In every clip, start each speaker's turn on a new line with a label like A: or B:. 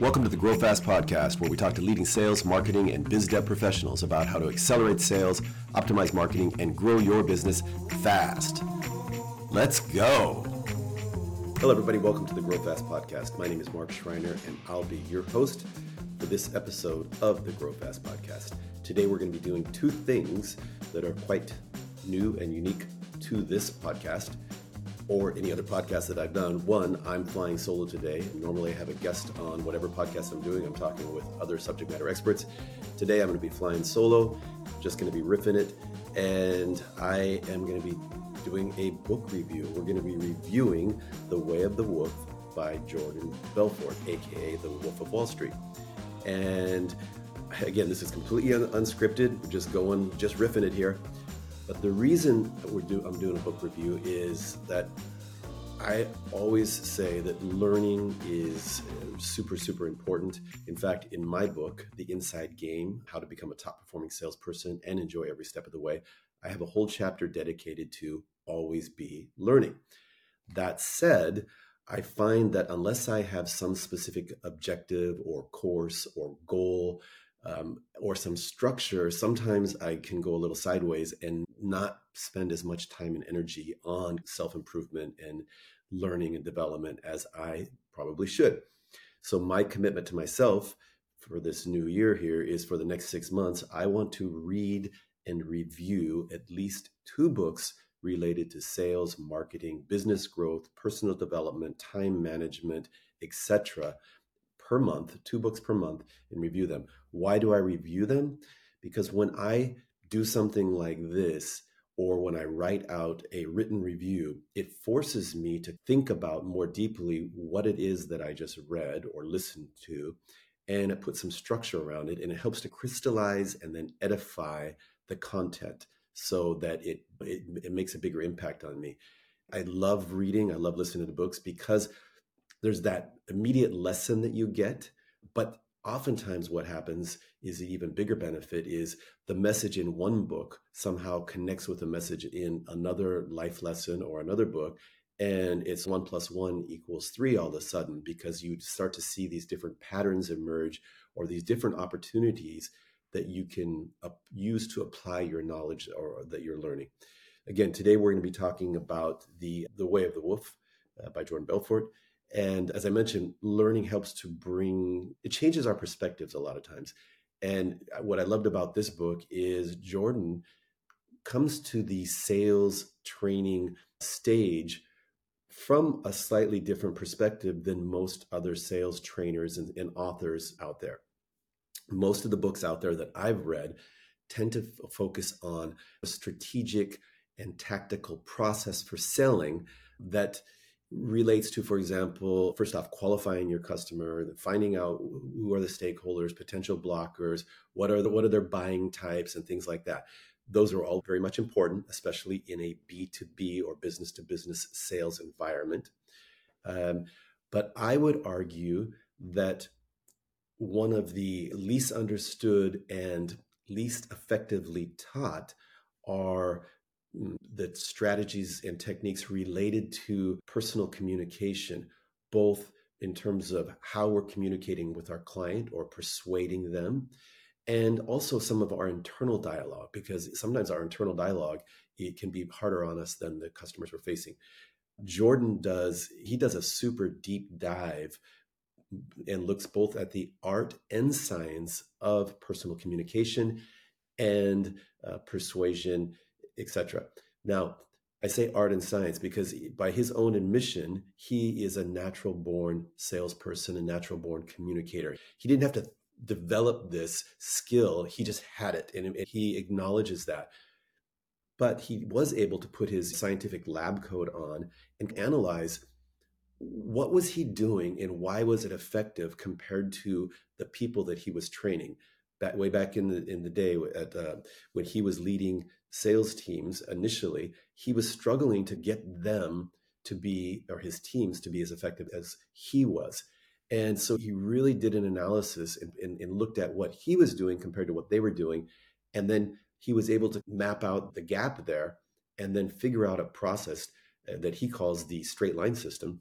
A: Welcome to the Grow Fast podcast, where we talk to leading sales, marketing, and biz dev professionals about how to accelerate sales, optimize marketing, and grow your business fast. Let's go. Hello, everybody. Welcome to the Grow Fast podcast. My name is Mark Schreiner, and I'll be your host for this episode of the Grow Fast podcast. Today, we're going to be doing two things that are quite new and unique to this podcast or any other podcast that I've done. One, I'm flying solo today. Normally, I have a guest on whatever podcast I'm doing. I'm talking with other subject matter experts. Today, I'm going to be flying solo, just going to be riffing it, and I am going to be doing a book review. We're going to be reviewing The Way of the Wolf by Jordan Belfort, aka The Wolf of Wall Street. And again, this is completely un- unscripted. We're just going, just riffing it here. But the reason we're do, I'm doing a book review is that I always say that learning is super, super important. In fact, in my book, The Inside Game How to Become a Top Performing Salesperson and Enjoy Every Step of the Way, I have a whole chapter dedicated to always be learning. That said, I find that unless I have some specific objective or course or goal um, or some structure, sometimes I can go a little sideways and not spend as much time and energy on self improvement and learning and development as I probably should. So, my commitment to myself for this new year here is for the next six months, I want to read and review at least two books related to sales, marketing, business growth, personal development, time management, etc per month, two books per month, and review them. Why do I review them? Because when I do something like this, or when I write out a written review, it forces me to think about more deeply what it is that I just read or listened to, and it puts some structure around it, and it helps to crystallize and then edify the content so that it, it, it makes a bigger impact on me. I love reading, I love listening to books because there's that immediate lesson that you get but oftentimes what happens is an even bigger benefit is the message in one book somehow connects with a message in another life lesson or another book and it's one plus one equals three all of a sudden because you start to see these different patterns emerge or these different opportunities that you can use to apply your knowledge or that you're learning. Again today we're going to be talking about the the way of the wolf uh, by jordan belfort and as I mentioned, learning helps to bring, it changes our perspectives a lot of times. And uh, what I loved about this book is Jordan comes to the sales training stage from a slightly different perspective than most other sales trainers and, and, authors out there. Most of the books out there that I've read tend to f- focus on a strategic and tactical process for selling that relates to, for example, first off, qualifying your customer, finding out who are the stakeholders, potential blockers, what are the what are their buying types, and things like that. Those are all very much important, especially in a B2B or business to business sales environment. Um, but I would argue that one of the least understood and least effectively taught are the strategies and techniques related to personal communication, both in terms of how we're communicating with our client or persuading them, and also some of our internal dialogue, because sometimes our internal dialogue it can be harder on us than the customers we're facing. Jordan does, he does a super deep dive and looks both at the art and science of personal communication and uh, persuasion etc. Now, I say art and science because by his own admission, he is a natural born salesperson, a natural born communicator. He didn't have to develop this skill, he just had it, and he acknowledges that. But he was able to put his scientific lab coat on and analyze what was he doing and why was it effective compared to the people that he was training back way back in the in the day at, uh, when he was leading sales teams initially, he was struggling to get them to be, or his teams to be as effective as he was. And so he really did an analysis and, and, and, looked at what he was doing compared to what they were doing. And then he was able to map out the gap there and then figure out a process uh, that he calls the straight line system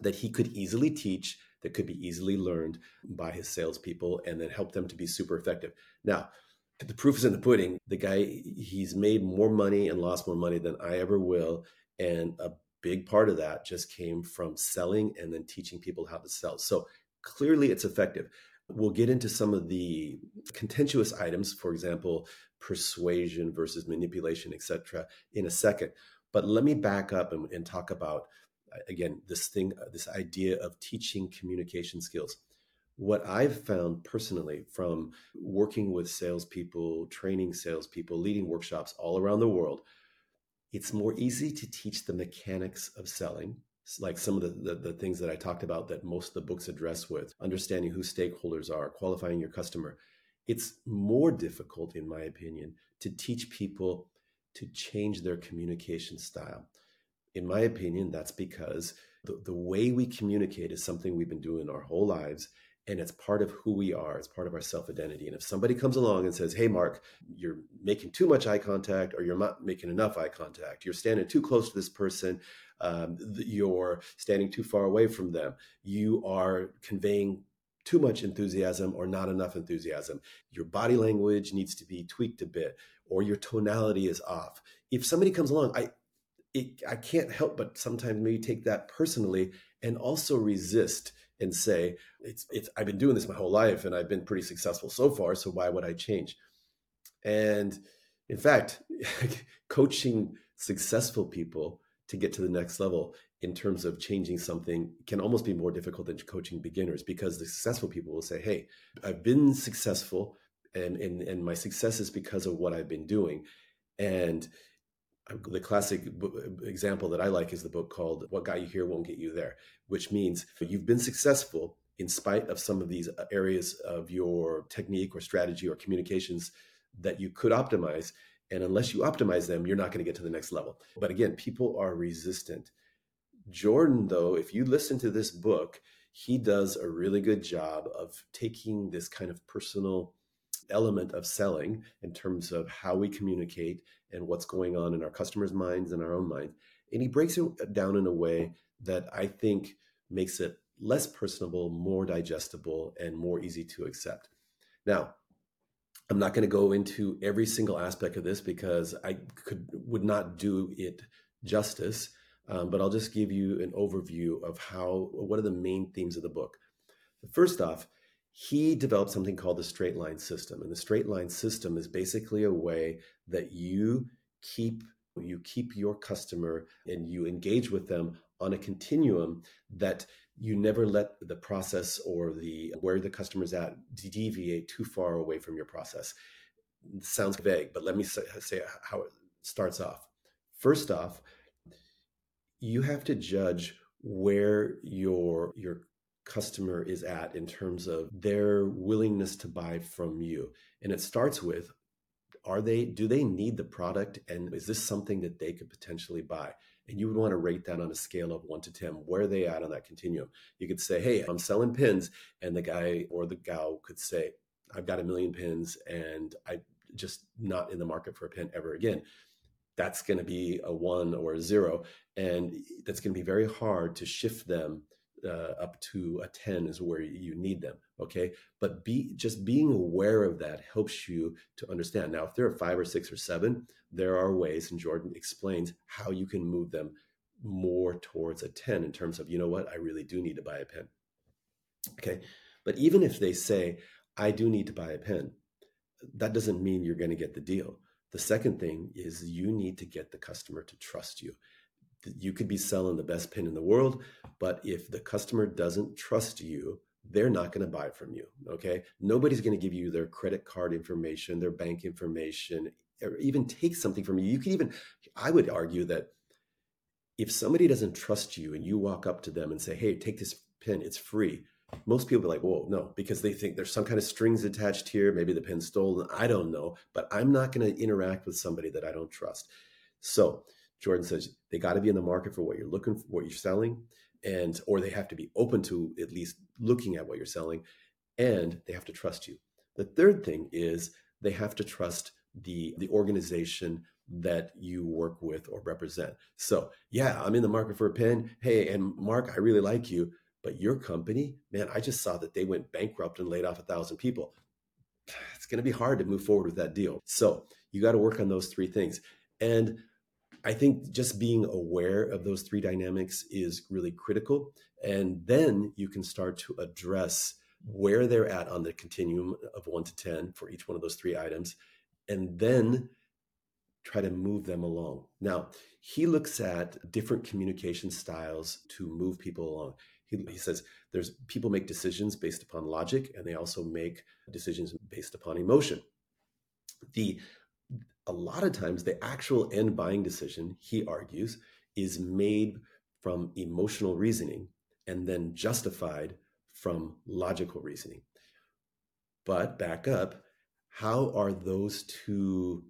A: that he could easily teach that could be easily learned by his salespeople and then help them to be super effective. Now, the proof is in the pudding. The guy, he's made more money and lost more money than I ever will. And a big part of that just came from selling and then teaching people how to sell. So clearly it's effective. We'll get into some of the contentious items, for example, persuasion versus manipulation, etc., in a second. But let me back up and, and talk about again this thing, this idea of teaching communication skills what I've found personally from working with salespeople, training salespeople, leading workshops all around the world, it's more easy to teach the mechanics of selling, like some of the, the, the, things that I talked about that most of the books address with understanding who stakeholders are, qualifying your customer. It's more difficult, in my opinion, to teach people to change their communication style. In my opinion, that's because the, the way we communicate is something we've been doing our whole lives and it's part of who we are it's part of our self-identity. And if somebody comes along and says hey mark you're making too much eye contact or you're not making enough eye contact you're standing too close to this person um, you're standing too far away from them you are conveying too much enthusiasm or not enough enthusiasm your body language needs to be tweaked a bit or your tonality is off. If somebody comes along i it, i can't help but sometimes maybe take that personally and also resist and say it's it's I've been doing this my whole life and I've been pretty successful so far so why would I change? And in fact coaching successful people to get to the next level in terms of changing something can almost be more difficult than coaching beginners because the successful people will say hey I've been successful and and, and my success is because of what I've been doing. And the classic example that I like is the book called What Got You Here Won't Get You There, which means you've been successful in spite of some of these uh, areas of your technique or strategy or communications that you could optimize. And unless you optimize them, you're not going to get to the next level. But again, people are resistant. Jordan, though, if you listen to this book, he does a really good job of taking this kind of personal element of selling in terms of how we communicate and what's going on in our customers' minds and our own minds. And he breaks it down in a way that I think makes it less personable, more digestible, and more easy to accept. Now, I'm not going to go into every single aspect of this because I could would not do it justice. Um, but I'll just give you an overview of how what are the main themes of the book. First off, he developed something called the straight line system and the straight line system is basically a way that you keep you keep your customer and you engage with them on a continuum that you never let the process or the where the customer's at deviate too far away from your process. It sounds vague but let me say, say how it starts off. First off you have to judge where your your customer is at in terms of their willingness to buy from you. And it starts with are they do they need the product and is this something that they could potentially buy? And you would want to rate that on a scale of 1 to 10. Where are they at on that continuum? You could say, "Hey, I'm selling pins." And the guy or the gal could say, "I've got a million pins and I just not in the market for a pin ever again." That's going to be a 1 or a 0 and that's going to be very hard to shift them uh, up to a 10 is where you need them okay? But be just being aware of that helps you to understand. Now if there are five or six or seven there are ways and jordan explains how you can move them more towards a 10 in terms of you know what? I really do need to buy a pen. Okay? But even if they say i do need to buy a pen that doesn't mean you're going to get the deal. The second thing is you need to get the customer to trust you you could be selling the best pin in the world, but if the customer doesn't trust you, they're not going to buy from you. Okay. Nobody's going to give you their credit card information, their bank information, or even take something from you. You could even, I would argue that if somebody doesn't trust you and you walk up to them and say, Hey, take this pin, it's free. Most people be like, Whoa, no, because they think there's some kind of strings attached here. Maybe the pin's stolen. I don't know, but I'm not going to interact with somebody that I don't trust. So, Jordan says they got to be in the market for what you're looking for, what you're selling, and or they have to be open to at least looking at what you're selling, and they have to trust you. The third thing is they have to trust the the organization that you work with or represent. So, yeah, I'm in the market for a pen. Hey, and Mark, I really like you, But your company, man, I just saw that they went bankrupt and laid off a thousand people. It's going to be hard to move forward with that deal. So you got to work on those three things. And I think just being aware of those three dynamics is really critical. And then you can start to address where they're at on the continuum of one to 10 for each one of those three items. And then try to move them along. Now, he looks at different communication styles to move people along. He, he, says there's people make decisions based upon logic and they also make decisions based upon emotion. The a lot of times the actual end buying decision, he argues, is made from emotional reasoning and then justified from logical reasoning. But back up, how are those two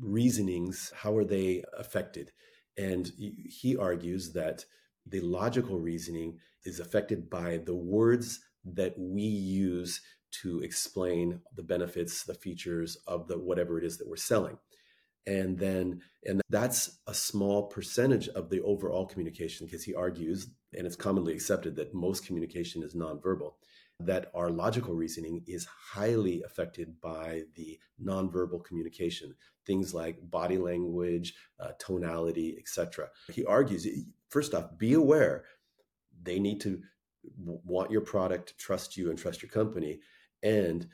A: reasonings, how are they affected? And he argues that the logical reasoning is affected by the words that we use to explain the benefits, the features of the whatever it is that we're selling and then and that's a small percentage of the overall communication because he argues and it's commonly accepted that most communication is nonverbal that our logical reasoning is highly affected by the nonverbal communication things like body language uh, tonality etc he argues first off be aware they need to want your product trust you and trust your company and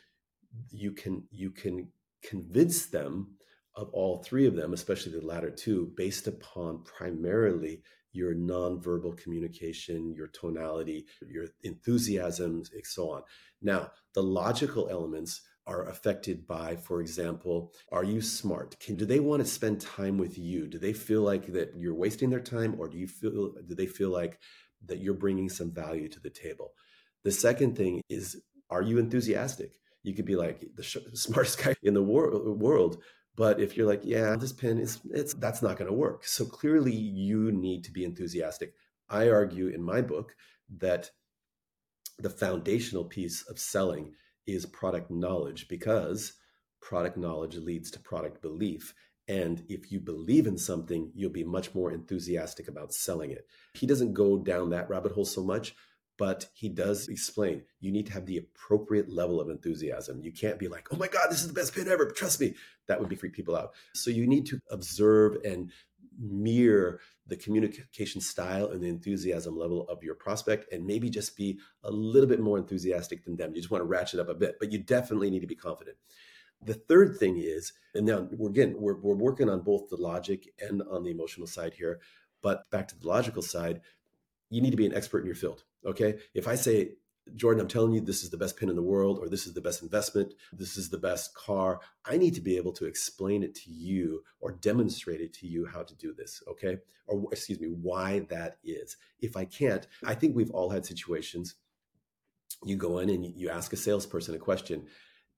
A: you can you can convince them of all three of them, especially the latter two, based upon primarily your nonverbal communication, your tonality, your enthusiasms, and so on. Now, the logical elements are affected by, for example, are you smart? Can, do they want to spend time with you? Do they feel like that you're wasting their time, or do you feel do they feel like that you're bringing some value to the table? The second thing is, are you enthusiastic? You could be like the smartest guy in the wor- world, but if you're like, yeah, this pen is it's that's not going to work. So clearly you need to be enthusiastic. I argue in my book that the foundational piece of selling is product knowledge because product knowledge leads to product belief. And if you believe in something, you'll be much more enthusiastic about selling it. He doesn't go down that rabbit hole so much, but he does explain you need to have the appropriate level of enthusiasm. You can't be like, oh my God, this is the best pen ever. Trust me. That would be freak people out. So you need to observe and mirror the communication style and the enthusiasm level of your prospect and maybe just be a little bit more enthusiastic than them. You just want to ratchet up a bit, but you definitely need to be confident. The third thing is, and now we're again, we're, we're working on both the logic and on the emotional side here, but back to the logical side, you need to be an expert in your field. Okay. If I say, Jordan, I'm telling you, this is the best pin in the world, or this is the best investment, this is the best car. I need to be able to explain it to you or demonstrate it to you how to do this, okay? Or, excuse me, why that is. If I can't, I think we've all had situations. You go in and you ask a salesperson a question,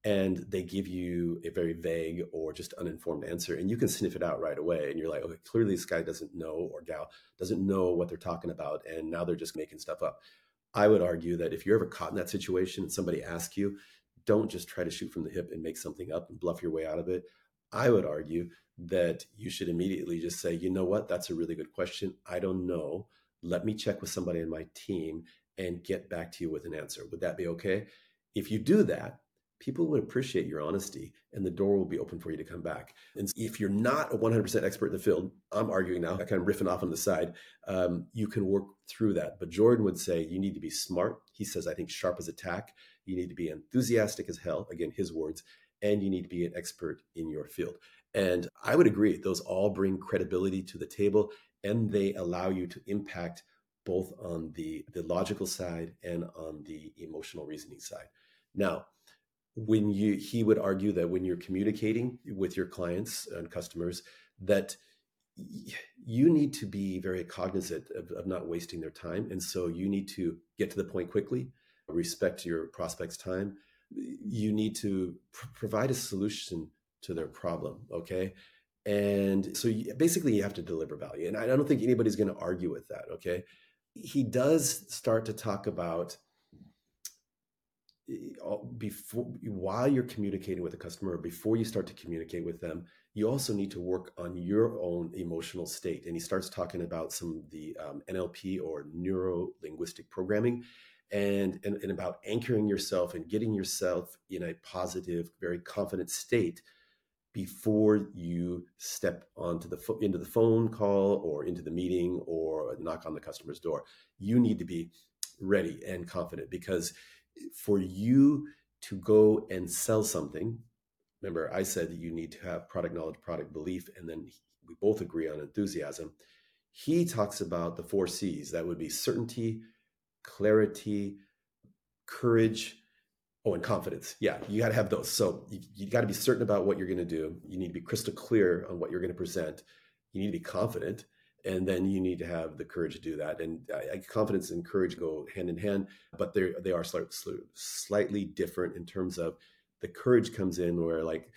A: and they give you a very vague or just uninformed answer and you can sniff it out right away and you're like okay clearly this guy doesn't know or gal doesn't know what they're talking about and now they're just making stuff up i would argue that if you're ever caught in that situation and somebody asks you don't just try to shoot from the hip and make something up and bluff your way out of it i would argue that you should immediately just say you know what? That's a really good question. I don't know. Let me check with somebody in my team and get back to you with an answer. Would that be okay? If you do that people would appreciate your honesty and the door will be open for you to come back. And if you're not a 100% expert in the field, I'm arguing now, I kind of riffing off on the side, um, you can work through that. But Jordan would say you need to be smart. He says, I think sharp as a tack. You need to be enthusiastic as hell, again, his words, and you need to be an expert in your field. And I would agree, those all bring credibility to the table and they allow you to impact both on the, the logical side and on the emotional reasoning side. Now, when you he would argue that when you're communicating with your clients and customers that you need to be very cognizant of, of, not wasting their time. And so you need to get to the point quickly respect your prospects time. You need to pr- provide a solution to their problem okay? And so you, basically you have to deliver value. And i don't think anybody's going to argue with that okay? He does start to talk about before while you're communicating with a customer or before you start to communicate with them you also need to work on your own emotional state. And he starts talking about some of the um, nlp or neuro linguistic programming and, and and about anchoring yourself and getting yourself in a positive very confident state before you step onto the fo- into the phone call or into the meeting or knock on the customer's door. You need to be ready and confident because for you to go and sell something, remember I said that you need to have product knowledge, product belief, and then we both agree on enthusiasm. He talks about the four C's that would be certainty, clarity, courage, oh, and confidence. Yeah, you got to have those. So you, you got to be certain about what you're going to do. You need to be crystal clear on what you're going to present. You need to be confident and then you need to have the courage to do that. And I, confidence and courage go hand in hand, but they they are slightly, slightly different in terms of the courage comes in where like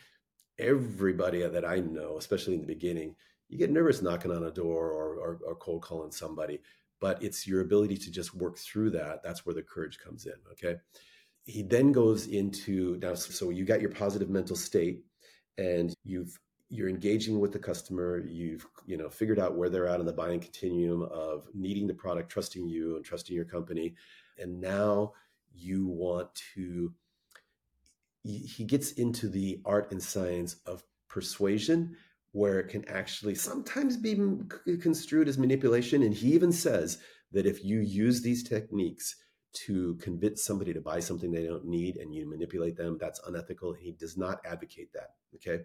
A: everybody that I know, especially in the beginning, you get nervous knocking on a door or, or, or cold calling somebody, but it's your ability to just work through that. That's where the courage comes in. Okay. He then goes into now, so you got your positive mental state and you've you're engaging with the customer you've you know figured out where they're at in the buying continuum of needing the product trusting you and trusting your company and now you want to he gets into the art and science of persuasion where it can actually sometimes be construed as manipulation and he even says that if you use these techniques to convince somebody to buy something they don't need and you manipulate them that's unethical he does not advocate that okay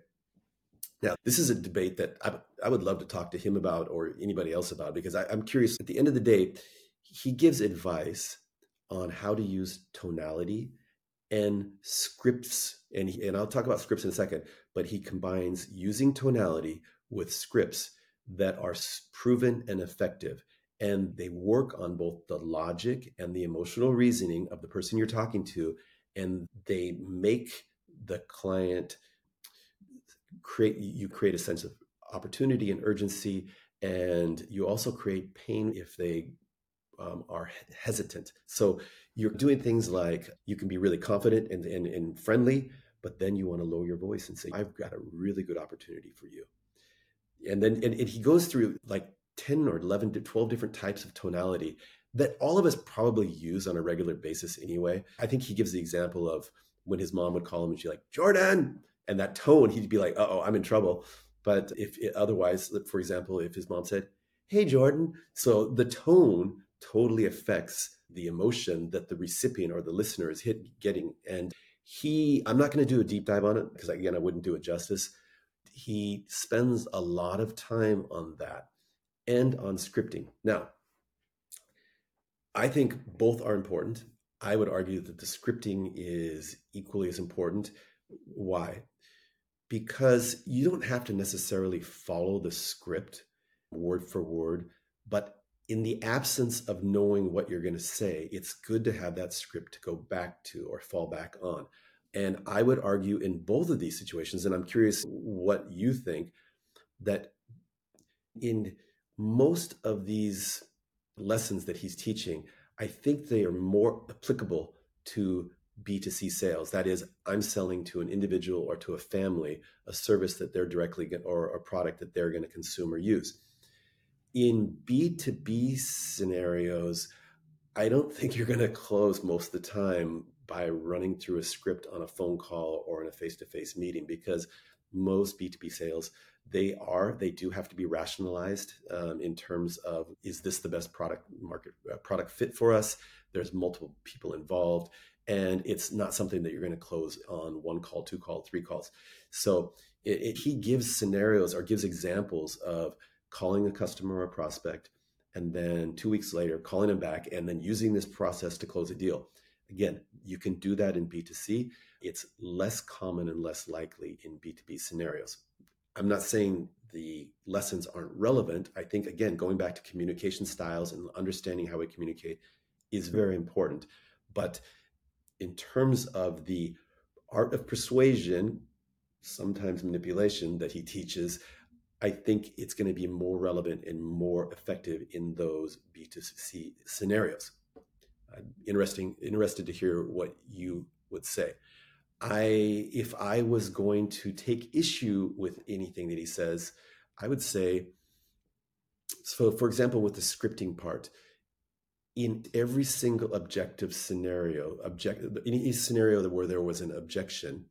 A: now, this is a debate that I, I would love to talk to him about or anybody else about because I, I'm curious. At the end of the day, he gives advice on how to use tonality and scripts. And, he, and I'll talk about scripts in a second, but he combines using tonality with scripts that are proven and effective. And they work on both the logic and the emotional reasoning of the person you're talking to. And they make the client create you create a sense of opportunity and urgency and you also create pain if they um, are hesitant. So you're doing things like you can be really confident and, and, and friendly but then you want to lower your voice and say i've got a really good opportunity for you. And then and, and he goes through like 10 or 11 to 12 different types of tonality that all of us probably use on a regular basis anyway. I think he gives the example of when his mom would call him and she's like jordan and that tone, he'd be like, "Oh, I'm in trouble." But if it, otherwise, for example, if his mom said, "Hey, Jordan," so the tone totally affects the emotion that the recipient or the listener is hit getting. And he, I'm not going to do a deep dive on it because again, I wouldn't do it justice. He spends a lot of time on that and on scripting. Now, I think both are important. I would argue that the scripting is equally as important. Why? because you don't have to necessarily follow the script word for word, but in the absence of knowing what you're going to say, it's good to have that script to go back to or fall back on. And I would argue in both of these situations, and I'm curious what you think, that in most of these lessons that he's teaching, I think they are more applicable to B2C sales. That is, I'm selling to an individual or to a family a service that they're directly or a product that they're going to consume or use. In B2B scenarios, I don't think you're going to close most of the time by running through a script on a phone call or in a face-to-face meeting because most B2B sales they are they do have to be rationalized um, in terms of is this the best product market uh, product fit for us there's multiple people involved and it's not something that you're going to close on one call, two call, three calls. So it, it, he gives scenarios or gives examples of calling a customer or a prospect, and then two weeks later calling them back, and then using this process to close a deal. Again, you can do that in B2C. It's less common and less likely in B2B scenarios. I'm not saying the lessons aren't relevant. I think, again, going back to communication styles and understanding how we communicate is very important. But in terms of the art of persuasion, sometimes manipulation that he teaches, I think it's going to be more relevant and more effective in those B2C scenarios. I'm interesting, interested to hear what you would say. I if I was going to take issue with anything that he says, I would say so for example with the scripting part in every single objective scenario object any scenario where there was an objection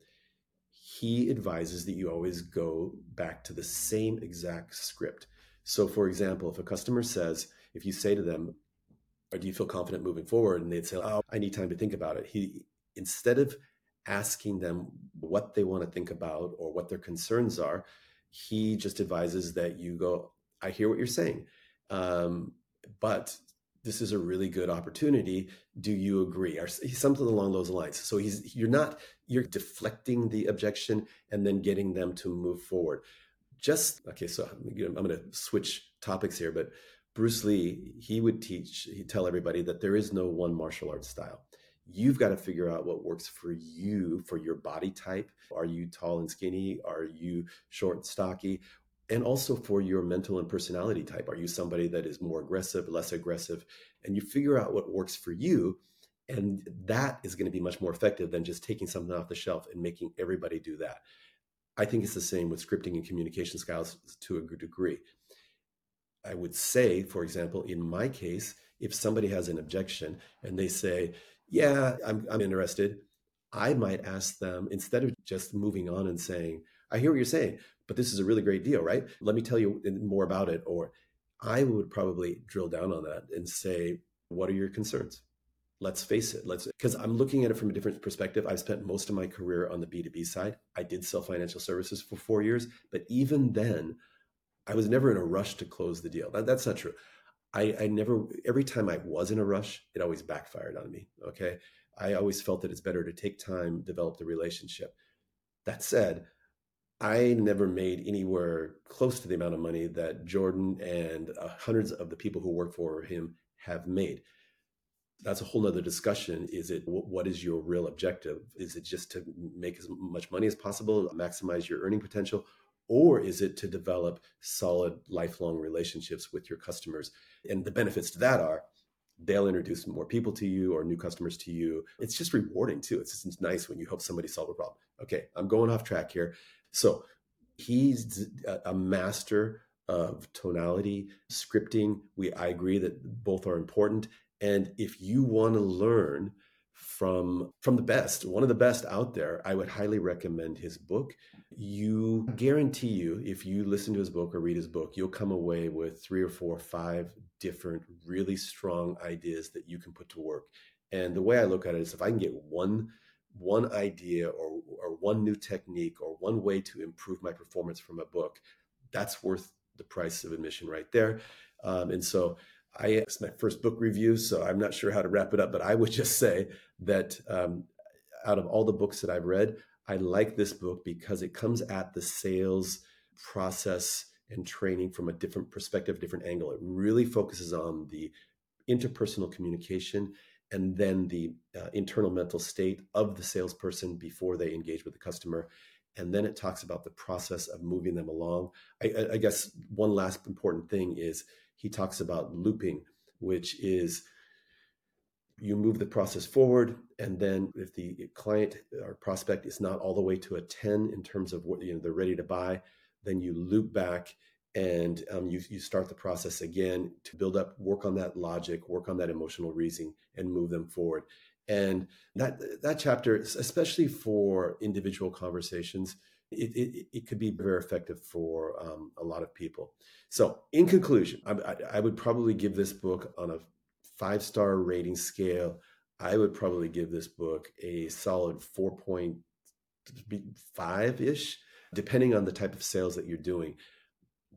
A: he advises that you always go back to the same exact script so for example if a customer says if you say to them or do you feel confident moving forward and they'd say oh i need time to think about it he instead of asking them what they want to think about or what their concerns are. He just advises that you go, I hear what you're saying, um, but this is a really good opportunity. Do you agree? Or something along those lines. So he's you're not you're deflecting the objection and then getting them to move forward. Just okay. So I'm going to switch topics here, but Bruce Lee he would teach he'd tell everybody that there is no one martial arts style you've got to figure out what works for you for your body type are you tall and skinny are you short and stocky and also for your mental and personality type. Are you somebody that is more aggressive less aggressive? And you figure out what works for you and that is going to be much more effective than just taking something off the shelf and making everybody do that. I think it's the same with scripting and communication styles to a degree. I would say for example in my case if somebody has an objection and they say yeah, I'm, I'm interested. I might ask them instead of just moving on and saying, I hear what you're saying, but this is a really great deal, right? Let me tell you more about it. Or I would probably drill down on that and say, what are your concerns? Let's face it. Let's because I'm looking at it from a different perspective. I've spent most of my career on the B2B side. I did sell financial services for four years, but even then, I was never in a rush to close the deal. That, that's not true. I, I never, every time I was in a rush, it always backfired on me. Okay. I always felt that it's better to take time, develop the relationship. That said, I never made anywhere close to the amount of money that Jordan and uh, hundreds of the people who work for him have made. That's a whole other discussion. Is it what is your real objective? Is it just to make as much money as possible, maximize your earning potential, or is it to develop solid lifelong relationships with your customers? And the benefits to that are they'll introduce more people to you or new customers to you. It's just rewarding too. It's just nice when you help somebody solve a problem. Okay, I'm going off track here. So he's a master of tonality, scripting. We I agree that both are important. And if you want to learn from from the best, one of the best out there, I would highly recommend his book you hmm. guarantee you if you listen to his book or read his book you'll come away with three or four five different really strong ideas that you can put to work and the way i look at it is if i can get one one idea or or one new technique or one way to improve my performance from a book that's worth the price of admission right there um, and so I it's my first book review, so I'm not sure how to wrap it up, but I would just say that um, out of all the books that I've read, I like this book because it comes at the sales process and training from a different perspective, different angle. It really focuses on the interpersonal communication and then the uh, internal mental state of the salesperson before they engage with the customer. And then it talks about the process of moving them along. I, I guess one last important thing is he talks about looping, which is you move the process forward and then if the client or prospect is not all the way to a 10 in terms of what you know they're ready to buy then you loop back and um, you, you start the process again to build up work on that logic work on that emotional reasoning and move them forward. And that that chapter especially for individual conversations it, it, it could be very effective for um, a lot of people. So in conclusion I, I, I would probably give this book on a five star rating scale, I would probably give this book a solid 4.5 ish, depending on the type of sales that you're doing.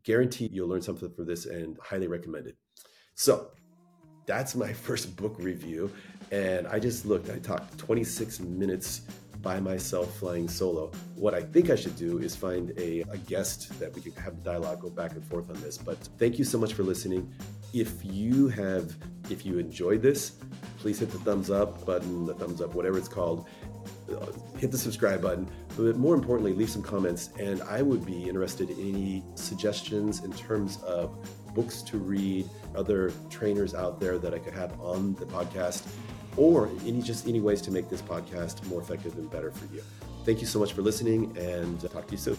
A: Guarantee you'll learn something from this and highly recommend it. So that's my first book review. And I just looked, I talked 26 minutes by myself flying solo. What I think I should do is find a, a guest that we can have the dialogue go back and forth on this. But thank you so much for listening. If you have, if you enjoyed this, please hit the thumbs up button, the thumbs up, whatever it's called. Hit the subscribe button, but more importantly, leave some comments. And I would be interested in any suggestions in terms of books to read, other trainers out there that I could have on the podcast or any just any ways to make this podcast more effective and better for you. Thank you so much for listening and talk to you soon.